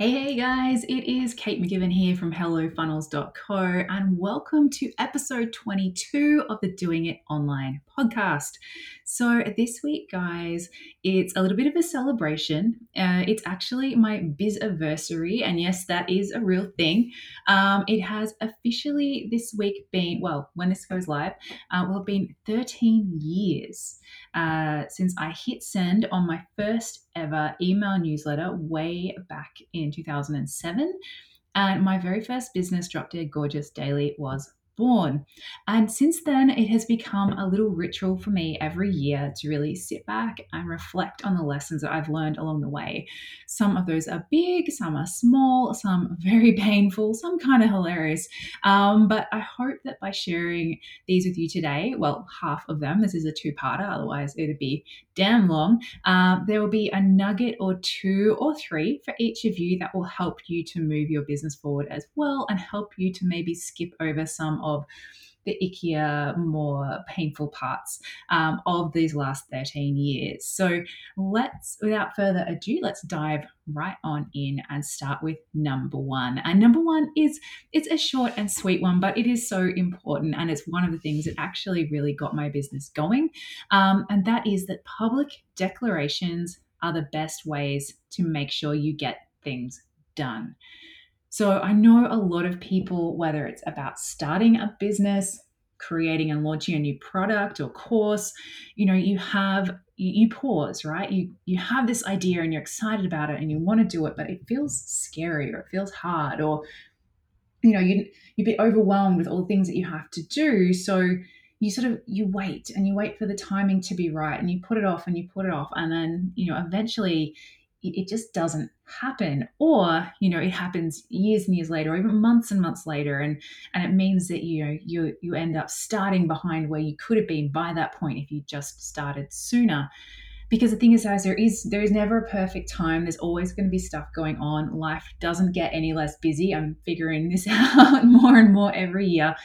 Hey, hey guys, it is Kate McKibbin here from HelloFunnels.co, and welcome to episode 22 of the Doing It Online podcast. So, this week, guys, it's a little bit of a celebration. Uh, it's actually my biz anniversary, and yes, that is a real thing. Um, it has officially this week been, well, when this goes live, uh, will have been 13 years uh, since I hit send on my first ever email newsletter way back in 2007. And my very first business, Drop Dead Gorgeous Daily, was born. And since then, it has become a little ritual for me every year to really sit back and reflect on the lessons that I've learned along the way. Some of those are big, some are small, some very painful, some kind of hilarious. Um, but I hope that by sharing these with you today, well, half of them, this is a two parter, otherwise it'd be damn long, uh, there will be a nugget or two or three for each of you that will help you to move your business forward as well and help you to maybe skip over some of of the ickier, more painful parts um, of these last 13 years. So let's, without further ado, let's dive right on in and start with number one. And number one is it's a short and sweet one, but it is so important, and it's one of the things that actually really got my business going. Um, and that is that public declarations are the best ways to make sure you get things done. So I know a lot of people, whether it's about starting a business, creating and launching a new product or course, you know, you have you, pause, right? You you have this idea and you're excited about it and you want to do it, but it feels scary or it feels hard or you know, you you'd be overwhelmed with all the things that you have to do. So you sort of you wait and you wait for the timing to be right and you put it off and you put it off and then you know eventually it just doesn't happen. Or you know it happens years and years later or even months and months later and and it means that you know you you end up starting behind where you could have been by that point if you just started sooner. Because the thing is guys there is there is never a perfect time. There's always going to be stuff going on. Life doesn't get any less busy. I'm figuring this out more and more every year.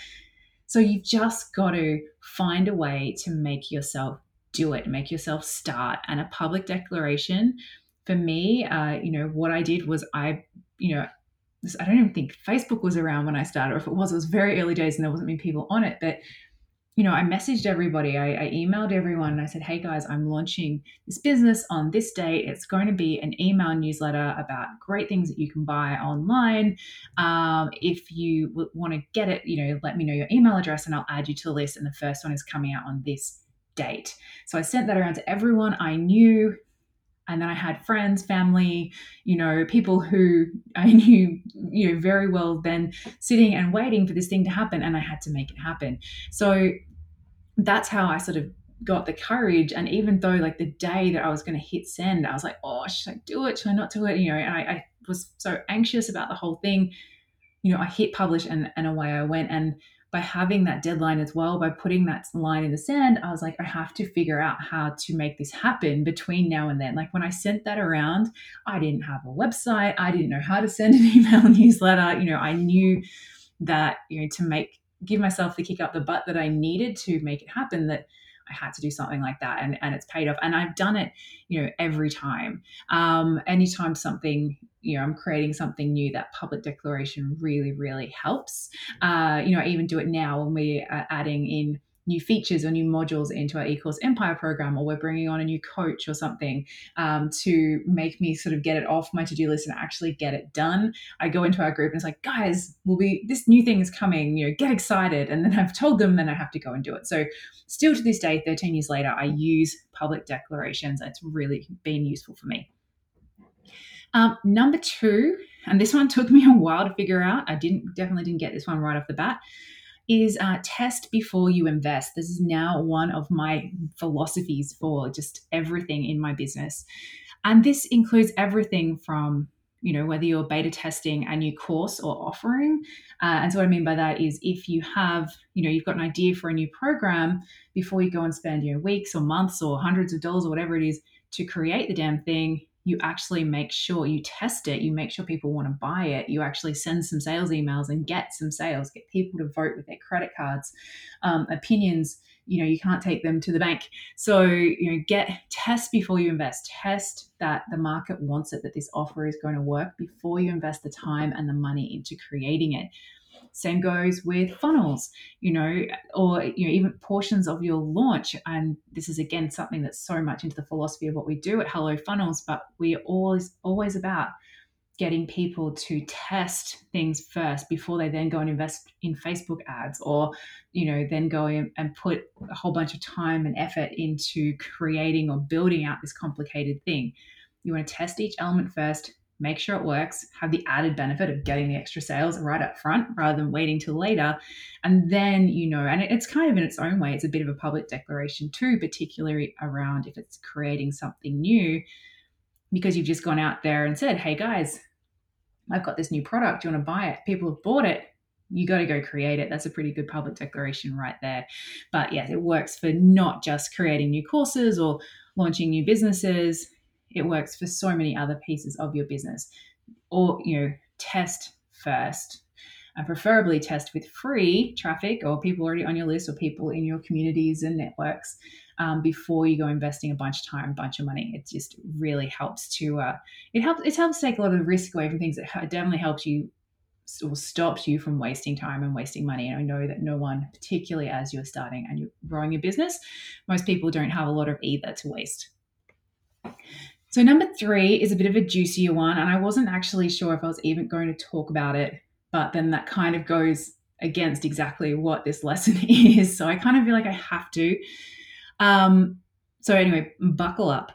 So you've just got to find a way to make yourself do it make yourself start. And a public declaration for me, uh, you know, what I did was I, you know, I don't even think Facebook was around when I started, or if it was, it was very early days and there wasn't many people on it. But, you know, I messaged everybody, I, I emailed everyone, and I said, hey guys, I'm launching this business on this date. It's going to be an email newsletter about great things that you can buy online. Um, if you w- want to get it, you know, let me know your email address and I'll add you to the list. And the first one is coming out on this date. So I sent that around to everyone I knew and then I had friends, family, you know, people who I knew, you know, very well then sitting and waiting for this thing to happen and I had to make it happen. So that's how I sort of got the courage. And even though like the day that I was going to hit send, I was like, oh, should I do it? Should I not do it? You know, and I, I was so anxious about the whole thing. You know, I hit publish and, and away I went. And by having that deadline as well, by putting that line in the sand, I was like, I have to figure out how to make this happen between now and then. Like when I sent that around, I didn't have a website, I didn't know how to send an email newsletter. You know, I knew that, you know, to make give myself the kick up the butt that I needed to make it happen, that I had to do something like that and, and it's paid off. And I've done it, you know, every time. Um, anytime something you know i'm creating something new that public declaration really really helps. Uh, you know i even do it now when we're adding in new features or new modules into our ecourse empire program or we're bringing on a new coach or something um, to make me sort of get it off my to-do list and actually get it done. I go into our group and it's like guys we'll be this new thing is coming you know get excited. And then i've told them then i have to go and do it. So still to this day 13 years later i use public declarations. It's really been useful for me um, number two, and this one took me a while to figure out. I didn't definitely didn't get this one right off the bat. Is uh, test before you invest. This is now one of my philosophies for just everything in my business, and this includes everything from you know whether you're beta testing a new course or offering uh, and so what i mean by that is if you have you know you've got an idea for a new program before you go and spend you know weeks or months or hundreds of dollars or whatever it is to create the damn thing you actually make sure you test it, you make sure people want to buy it, you actually send some sales emails and get some sales, get people to vote with their credit cards, um, opinions you know you can't take them to the bank. So you know get test before you invest. Test that the market wants it that this offer is going to work before you invest the time and the money into creating it same goes with funnels you know or you know even portions of your launch and this is again something that's so much into the philosophy of what we do at hello funnels but we're always always about getting people to test things first before they then go and invest in Facebook ads or you know then go in and put a whole bunch of time and effort into creating or building out this complicated thing. You want to test each element first, make sure it works, have the added benefit of getting the extra sales right up front rather than waiting till later. And then, you know, and it's kind of in its own way, it's a bit of a public declaration too, particularly around if it's creating something new because you've just gone out there and said, hey guys, I've got this new product. You want to buy it? People have bought it. You got to go create it. That's a pretty good public declaration right there. But yes, it works for not just creating new courses or launching new businesses. It works for so many other pieces of your business. Or, you know, test first and preferably test with free traffic or people already on your list or people in your communities and networks um, before you go investing a bunch of time, a bunch of money. It just really helps to uh, it helps it helps take a lot of the risk away from things. It definitely helps you or stops you from wasting time and wasting money. And I know that no one, particularly as you're starting and you're growing your business, most people don't have a lot of either to waste. So, number three is a bit of a juicier one. And I wasn't actually sure if I was even going to talk about it, but then that kind of goes against exactly what this lesson is. So, I kind of feel like I have to. Um, so anyway, buckle up.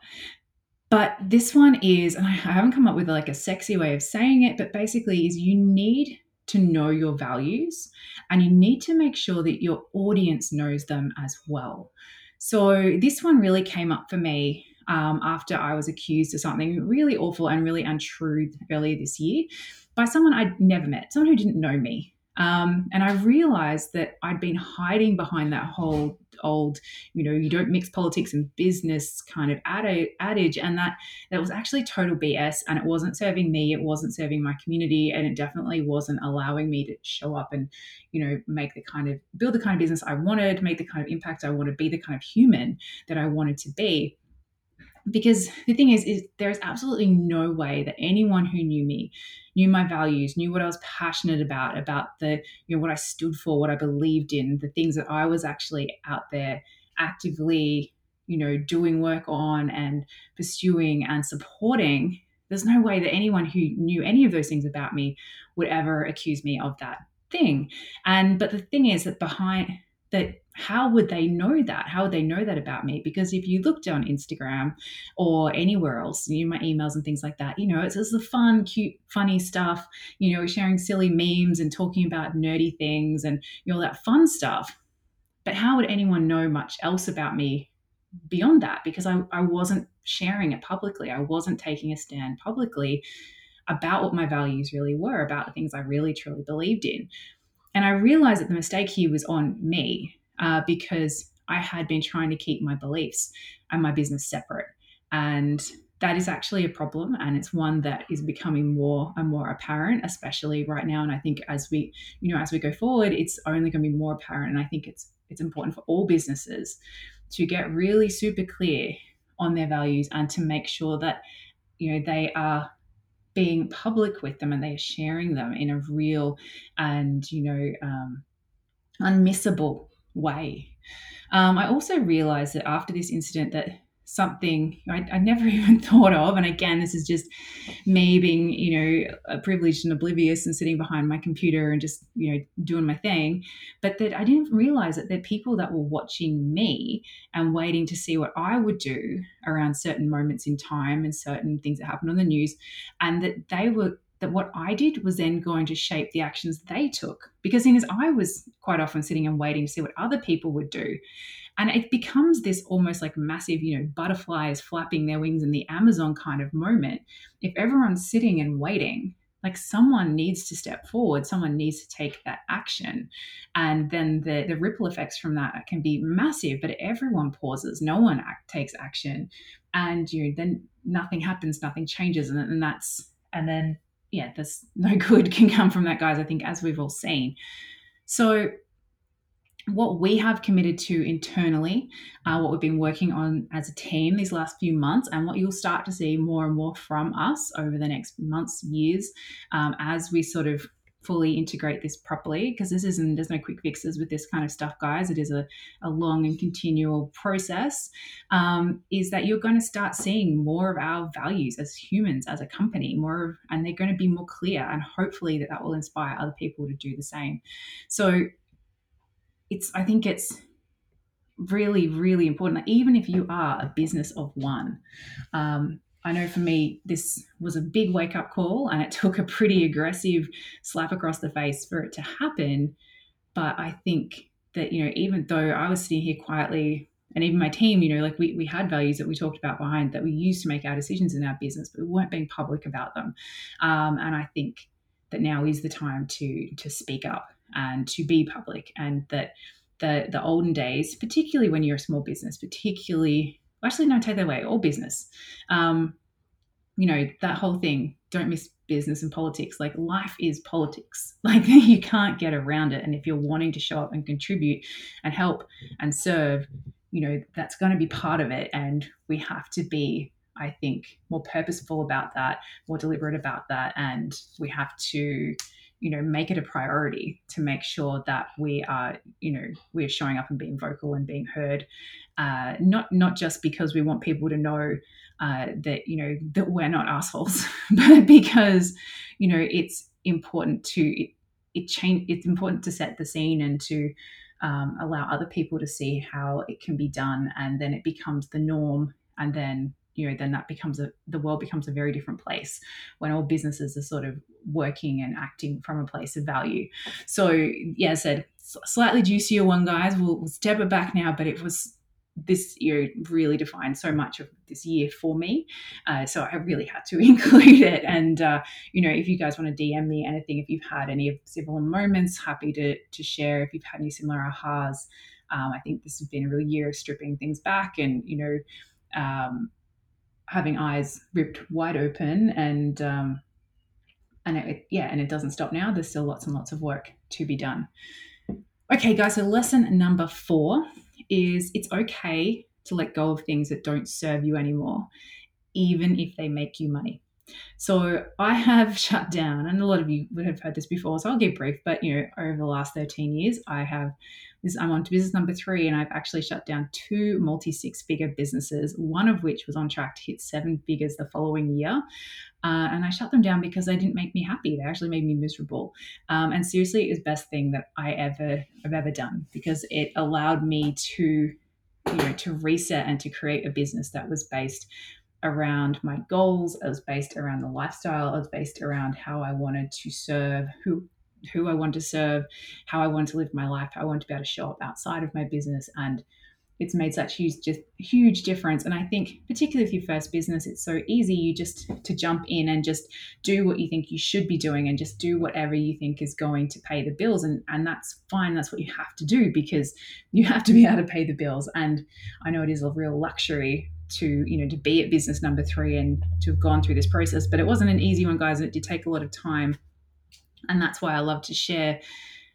But this one is, and I haven't come up with like a sexy way of saying it, but basically is you need to know your values and you need to make sure that your audience knows them as well. So this one really came up for me um, after I was accused of something really awful and really untrue earlier this year by someone I'd never met, someone who didn't know me. Um, and I realized that I'd been hiding behind that whole old, you know, you don't mix politics and business kind of adage, and that that was actually total BS, and it wasn't serving me, it wasn't serving my community, and it definitely wasn't allowing me to show up and, you know, make the kind of build the kind of business I wanted, make the kind of impact I wanted, be the kind of human that I wanted to be because the thing is, is there's absolutely no way that anyone who knew me knew my values knew what i was passionate about about the you know what i stood for what i believed in the things that i was actually out there actively you know doing work on and pursuing and supporting there's no way that anyone who knew any of those things about me would ever accuse me of that thing. And but the thing is that behind that how would they know that? How would they know that about me? Because if you looked on Instagram or anywhere else, you know, my emails and things like that, you know, it's, it's the fun, cute, funny stuff, you know, sharing silly memes and talking about nerdy things and you know, all that fun stuff. But how would anyone know much else about me beyond that? Because I, I wasn't sharing it publicly. I wasn't taking a stand publicly about what my values really were, about the things I really truly believed in. And I realized that the mistake here was on me uh, because I had been trying to keep my beliefs and my business separate. And that is actually a problem and it's one that is becoming more and more apparent especially right now and i think as we you know as we go forward it's only going to be more apparent and i think it's it's important for all businesses to get really super clear on their values and to make sure that you know they are being public with them and they are sharing them in a real and you know um, unmissable way. Um, I also realized that after this incident that something I, I, never even thought of. And again, this is just me being, you know, privileged and oblivious and sitting behind my computer and just, you know, doing my thing. But that I didn't realize that there are people that were watching me and waiting to see what I would do around certain moments in time and certain things that happened on the news. And that they were that what I did was then going to shape the actions they took. Because in as I was quite often sitting and waiting to see what other people would do. And it becomes this almost like massive, you know, butterflies flapping their wings in the Amazon kind of moment. If everyone's sitting and waiting, like someone needs to step forward, someone needs to take that action. And then the, the ripple effects from that can be massive, but everyone pauses, no one act, takes action. And you know, then nothing happens, nothing changes. And, and that's, and then yeah, there's no good can come from that, guys. I think as we've all seen. So what we have committed to internally, uh, what we've been working on as a team these last few months, and what you'll start to see more and more from us over the next months, years, um, as we sort of fully integrate this properly because this isn't there's no quick fixes with this kind of stuff guys. It is a, a long and continual process um, is that you're going to start seeing more of our values as humans as a company more of, and they're going to be more clear and hopefully that that will inspire other people to do the same. So it's I think it's really really important. Even if you are a business of one, um, I know for me this was a big wake up call, and it took a pretty aggressive slap across the face for it to happen. But I think that you know even though I was sitting here quietly and even my team, you know, like we, we had values that we talked about behind that we used to make our decisions in our business, but we weren't being public about them. Um, and I think that now is the time to to speak up and to be public and that the the olden days particularly when you're a small business particularly actually no take that away all business um, you know that whole thing don't miss business and politics like life is politics. Like you can't get around it and if you're wanting to show up and contribute and help and serve you know that's going to be part of it and we have to be i think more purposeful about that more deliberate about that and we have to you know make it a priority to make sure that we are you know we're showing up and being vocal and being heard. Uh, not not just because we want people to know uh, that you know that we're not assholes but because you know it's important to it, it change it's important to set the scene and to um, allow other people to see how it can be done and then it becomes the norm and then you know then that becomes a the world becomes a very different place when all businesses are sort of working and acting from a place of value so yeah i said slightly juicier one guys we'll, we'll step it back now but it was this year really defined so much of this year for me. Uh, so I really had to include it. And, uh, you know, if you guys want to DM me anything, if you've had any of similar moments, happy to, to share. If you've had any similar ahas, um, I think this has been a real year of stripping things back and, you know, um, having eyes ripped wide open and um, and it, yeah and it doesn't stop now there's still lots and lots of work to be done okay guys so lesson number four is it's okay to let go of things that don't serve you anymore even if they make you money so I have shut down, and a lot of you would have heard this before, so I'll get brief. But you know, over the last 13 years, I have this, I'm on to business number three, and I've actually shut down two multi six figure businesses, one of which was on track to hit seven figures the following year. Uh, and I shut them down because they didn't make me happy. They actually made me miserable. Um, and seriously, it was the best thing that I ever have ever done because it allowed me to, you know, to reset and to create a business that was based around my goals. It was based around the lifestyle. It was based around how I wanted to serve, who who I want to serve, how I want to live my life, how I want to be able to show up outside of my business. And it's made such huge just huge difference. And I think particularly with your first business, it's so easy you just to jump in and just do what you think you should be doing and just do whatever you think is going to pay the bills. And and that's fine. That's what you have to do because you have to be able to pay the bills. And I know it is a real luxury to you know to be at business number three and to have gone through this process but it wasn't an easy one guys and it did take a lot of time and that's why i love to share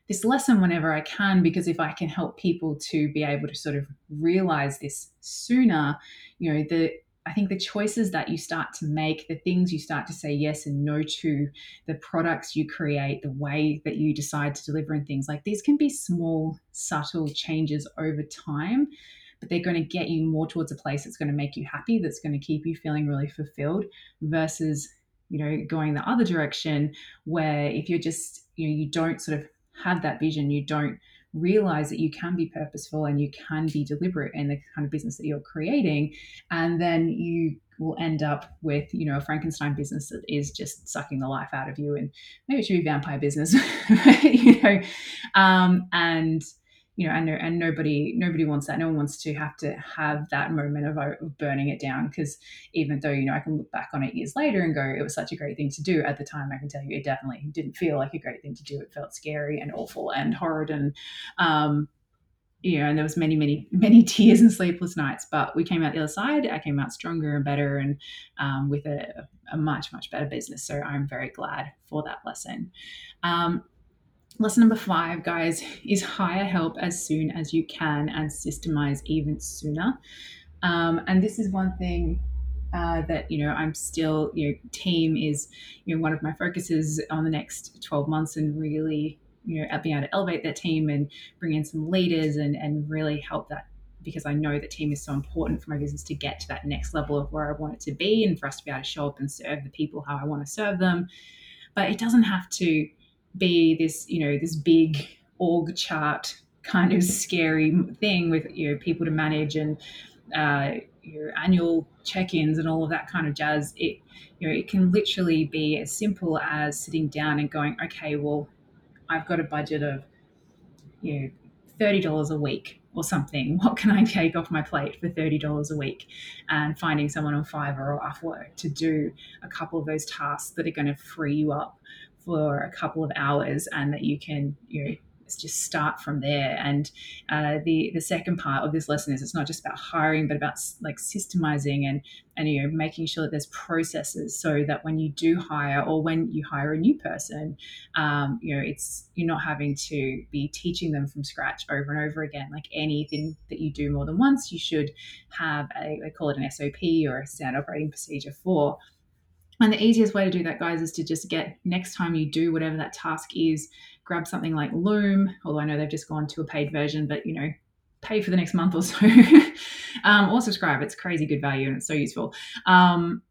this lesson whenever i can because if i can help people to be able to sort of realize this sooner you know the I think the choices that you start to make, the things you start to say yes and no to, the products you create, the way that you decide to deliver and things like these can be small, subtle changes over time but they're going to get you more towards a place that's going to make you happy, that's going to keep you feeling really fulfilled versus, you know, going the other direction where if you're just, you know, you don't sort of have that vision, you don't realize that you can be purposeful and you can be deliberate in the kind of business that you're creating and then you will end up with you know a frankenstein business that is just sucking the life out of you and maybe it should be vampire business you know um, and you know, and and nobody nobody wants that. No one wants to have to have that moment of, of burning it down because even though you know I can look back on it years later and go, it was such a great thing to do. At the time, I can tell you, it definitely didn't feel like a great thing to do. It felt scary and awful and horrid and um, you know, and there was many, many, many tears and sleepless nights. But we came out the other side. I came out stronger and better, and um, with a, a, much, much better business. So I'm very glad for that lesson. Um, lesson number five, guys, is hire help as soon as you can and systemize even sooner. Um, and this is one thing uh, that you know I'm still you know team is you know one of my focuses on the next 12 months and really you know being able to elevate that team and bring in some leaders and and really help that because I know that team is so important for my business to get to that next level of where I want it to be and for us to be able to show up and serve the people how I want to serve them. But it doesn't have to be this, you know, this big org chart kind of scary thing with you know people to manage and uh, your annual check-ins and all of that kind of jazz. It you know it can literally be as simple as sitting down and going, okay, well, I've got a budget of you know thirty dollars a week or something. What can I take off my plate for thirty dollars a week? And finding someone on Fiverr or Upwork to do a couple of those tasks that are going to free you up for a couple of hours, and that you can you know just start from there. And uh, the the second part of this lesson is it's not just about hiring, but about like systemizing and and you know making sure that there's processes so that when you do hire or when you hire a new person, um, you know it's you're not having to be teaching them from scratch over and over again. Like anything that you do more than once, you should have a they call it an SOP or a standard operating procedure for. And the easiest way to do that, guys, is to just get next time you do whatever that task is, grab something like Loom, although I know they've just gone to a paid version, but you know, pay for the next month or so, um, or subscribe. It's crazy good value and it's so useful. Um,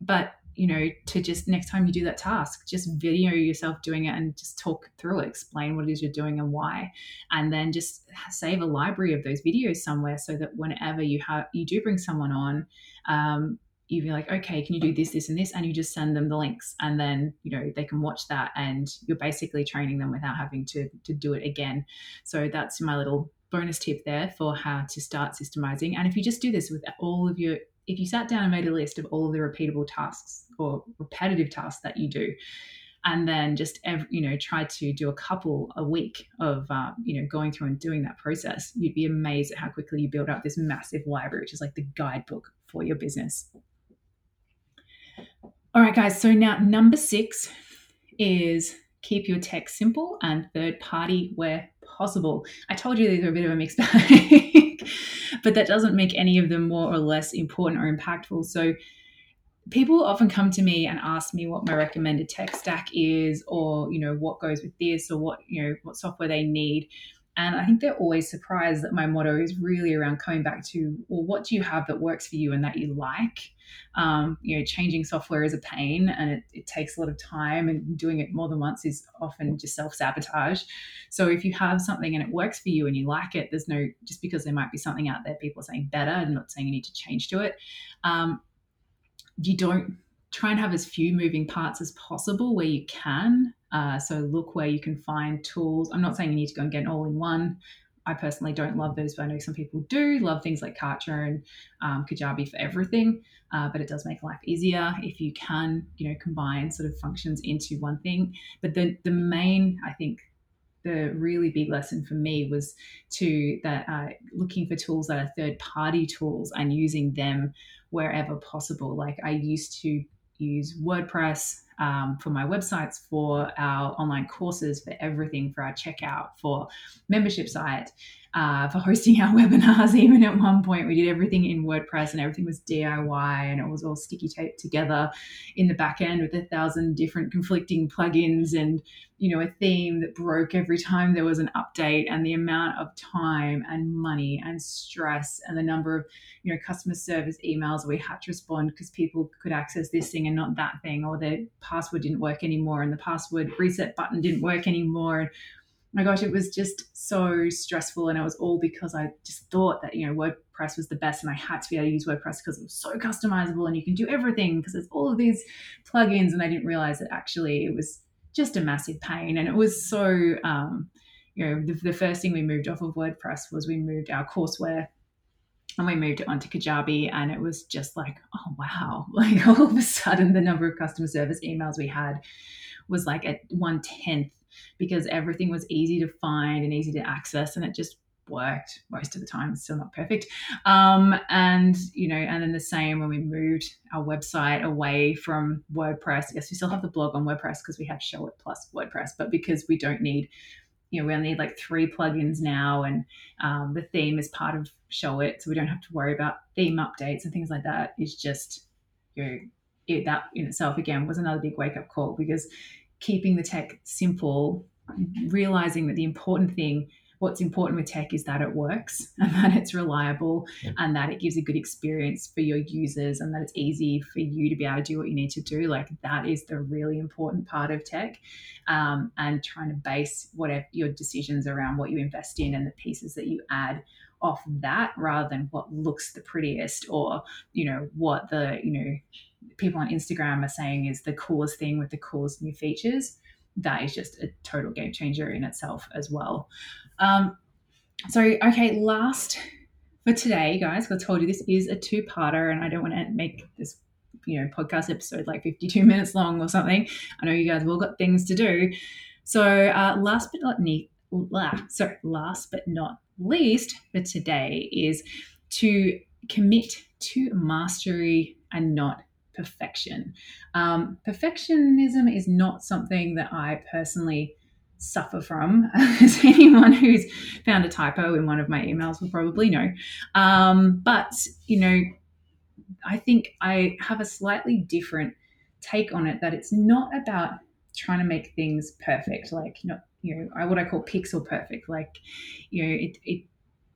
but you know, to just next time you do that task, just video yourself doing it and just talk through it, explain what it is you're doing and why, and then just save a library of those videos somewhere so that whenever you have you do bring someone on, um, you be like, okay, can you do this, this, and this? And you just send them the links and then, you know, they can watch that and you're basically training them without having to, to do it again. So that's my little bonus tip there for how to start systemizing. And if you just do this with all of your, if you sat down and made a list of all of the repeatable tasks or repetitive tasks that you do, and then just every, you know try to do a couple a week of um, you know going through and doing that process you'd be amazed at how quickly you build up this massive library which is like the guidebook for your business all right, guys. So now number six is keep your tech simple and third party where possible. I told you these are a bit of a mixed bag, but that doesn't make any of them more or less important or impactful. So people often come to me and ask me what my recommended tech stack is or you know what goes with this or what you know what software they need and I think they're always surprised that my motto is really around coming back to, well, what do you have that works for you and that you like? Um, you know, changing software is a pain and it, it, takes a lot of time, and doing it more than once is often just self sabotage. So if you have something and it works for you and you like it, there's no, just because there might be something out there people are saying better, I'm not saying you need to change to it. Um, you don't try and have as few moving parts as possible where you can. Uh, so look where you can find tools. I'm not saying you need to go and get an all in one. I personally don't love those, but I know some people do love things like Kartra and um, Kajabi for everything. Uh, but it does make life easier if you can, you know, combine sort of functions into one thing. But the the main, I think, the really big lesson for me was to that uh, looking for tools that are third party tools and using them wherever possible. Like I used to use WordPress um, for my websites, for our online courses, for everything, for our checkout, for membership site, uh, for hosting our webinars. Even at one point, we did everything in WordPress and everything was DIY and it was all sticky taped together in the back end with a thousand different conflicting plugins and you know a theme that broke every time there was an update and the amount of time and money and stress and the number of you know customer service emails we had to respond because people could access this thing and not that thing or their password didn't work anymore and the password reset button didn't work anymore And my gosh, it was just so stressful. And it was all because I just thought that, you know, WordPress was the best and I had to be able to use WordPress because it was so customizable and you can do everything because there's all of these plugins. And I didn't realize that actually it was just a massive pain. And it was so, um, you know, the, the first thing we moved off of WordPress was we moved our courseware and we moved it onto Kajabi, and it was just like, oh wow! Like all of a sudden, the number of customer service emails we had was like at one tenth because everything was easy to find and easy to access and it just worked most of the time. Still not perfect. Um, and you know, and then the same when we moved our website away from WordPress. Yes, we still have the blog on WordPress because we have Showit plus WordPress, but because we don't need you know, we only need like three plugins now, and um, the theme is part of Showit, so we don't have to worry about theme updates and things like that. It's just, you know, it, that in itself again was another big wake up call because keeping the tech simple, realizing that the important thing what's important with tech is that it works and that it's reliable yeah. and that it gives a good experience for your users and that it's easy for you to be able to do what you need to do. Like that is the really important part of tech. Um, and trying to base whatever your decisions around what you invest in and the pieces that you add off that rather than what looks the prettiest or you know what the you know people on instagram are saying is the coolest thing with the coolest new features that is just a total game changer in itself as well. Um, so, okay, last for today, guys, I told you this is a two parter and I don't want to make this you know podcast episode like 52 minutes long or something. I know you guys have all got things to do. So uh, last but not least sorry last but not least for today is to commit to mastery and not perfection um, perfectionism is not something that i personally suffer from, as anyone who's found a typo in one of my emails will probably know. Um, but, you know, I think I have a slightly different take on it that it's not about trying to make things perfect, like, you know, you know, what I call pixel perfect. Like, you know, it, it,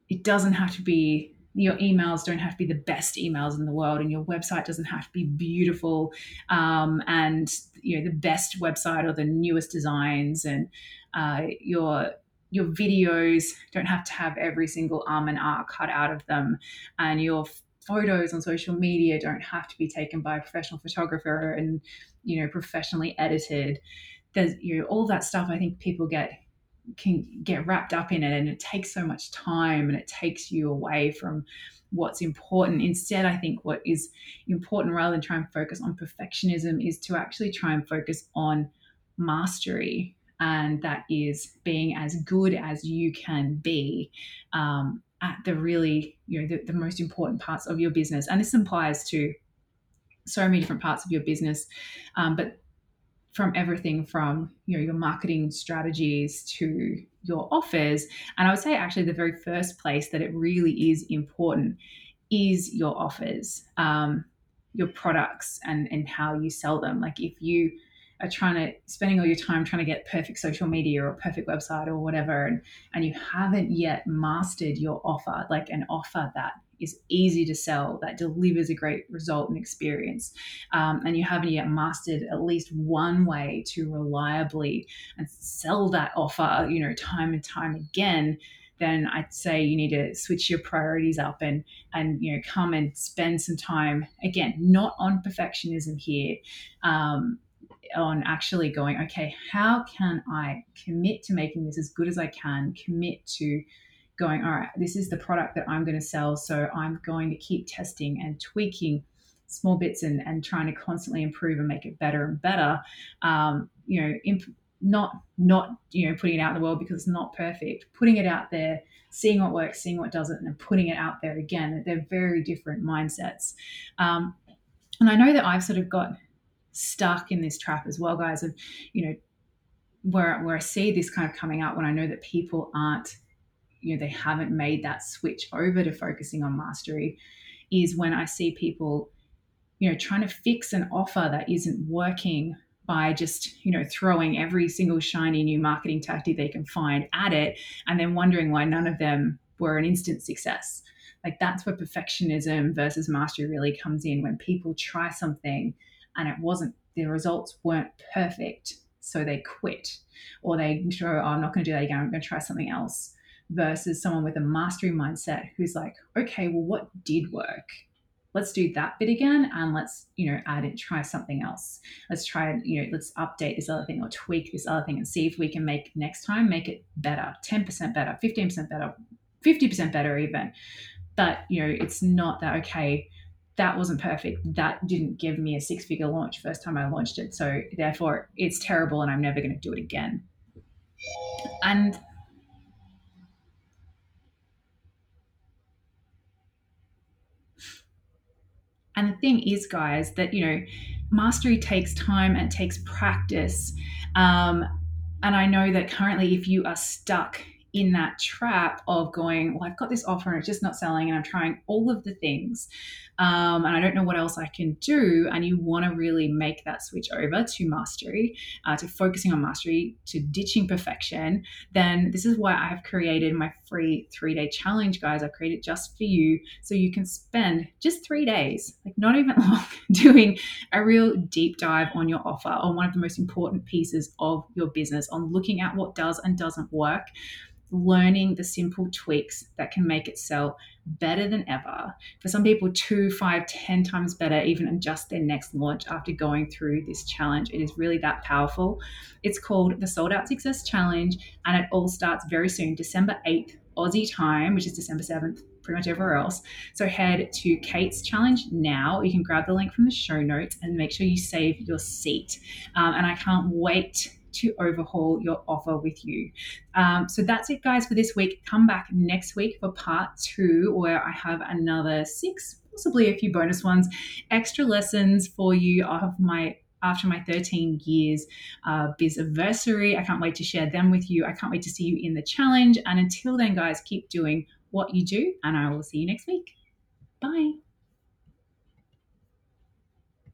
it doesn't have to be your emails don't have to be the best emails in the world and your website doesn't have to be beautiful um, and you know the best website or the newest designs and uh, your your videos don't have to have every single arm and art cut out of them and your photos on social media don't have to be taken by a professional photographer and you know professionally edited. There's you know all that stuff i think people get can get wrapped up in it and it takes so much time and it takes you away from what's important. Instead, I think what is important rather than try and focus on perfectionism is to actually try and focus on mastery. And that is being as good as you can be um, at the really, you know, the, the most important parts of your business. And this applies to so many different parts of your business. Um, but from everything from you know your marketing strategies to your offers. And i would say actually the very first place that it really is important is your offers um, your products and and how you sell them. Like if you are trying to spending all your time trying to get perfect social media or perfect website or whatever and, and you haven't yet mastered your offer like an offer that is easy to sell, that delivers a great result and experience, um, and you haven't yet mastered at least one way to reliably and sell that offer, you know, time and time again, then I'd say you need to switch your priorities up and and you know come and spend some time again, not on perfectionism here. Um, on actually going, okay, how can I commit to making this as good as I can, commit to going, all right, this is the product that I'm going to sell. So I'm going to keep testing and tweaking small bits and, and trying to constantly improve and make it better and better. Um, you know, imp- not not you know putting it out in the world because it's not perfect. Putting it out there, seeing what works, seeing what doesn't, and then putting it out there again. They're very different mindsets. Um, and I know that I've sort of got stuck in this trap as well, guys. Of you know where where I see this kind of coming out when I know that people aren't you know they haven't made that switch over to focusing on mastery is when I see people, you know, trying to fix an offer that isn't working by just, you know, throwing every single shiny new marketing tactic they can find at it and then wondering why none of them were an instant success. Like that's where perfectionism versus mastery really comes in when people try something and it wasn't, the results weren't perfect. So they quit or they go, oh, I'm not going to do that again. I'm going to try something else versus someone with a mastery mindset who's like, okay, well, what did work? Let's do that bit again and let's, you know, add it, try something else. Let's try, you know, let's update this other thing or tweak this other thing and see if we can make next time make it better, 10% better, 15% better, 50% better even. But, you know, it's not that, okay, that wasn't perfect. That didn't give me a six figure launch first time I launched it. So therefore, it's terrible and I'm never going to do it again. And And the thing is, guys, that, you know, mastery takes time and takes practice. Um, and I know that currently, if you are stuck in that trap of going, well, I've got this offer and it's just not selling, and I'm trying all of the things, um, and I don't know what else I can do, and you want to really make that switch over to mastery, uh, to focusing on mastery, to ditching perfection, then this is why I have created my free three day challenge, guys. I created just for you so you can spend just three days, like not even long, doing a real deep dive on your offer, on one of the most important pieces of your business, on looking at what does and doesn't work learning the simple tweaks that can make it sell better than ever. For some people, two, five, ten times better, even in just their next launch after going through this challenge. It is really that powerful. It's called the Sold Out Success Challenge, and it all starts very soon, December 8th, Aussie time, which is December 7th, pretty much everywhere else. So head to Kate's challenge now. You can grab the link from the show notes and make sure you save your seat. Um, and I can't wait to overhaul your offer with you. Um, so that's it, guys, for this week. Come back next week for part two, where I have another six, possibly a few bonus ones, extra lessons for you of my after my 13 years uh, biz anniversary. I can't wait to share them with you. I can't wait to see you in the challenge. And until then, guys, keep doing what you do, and I will see you next week. Bye.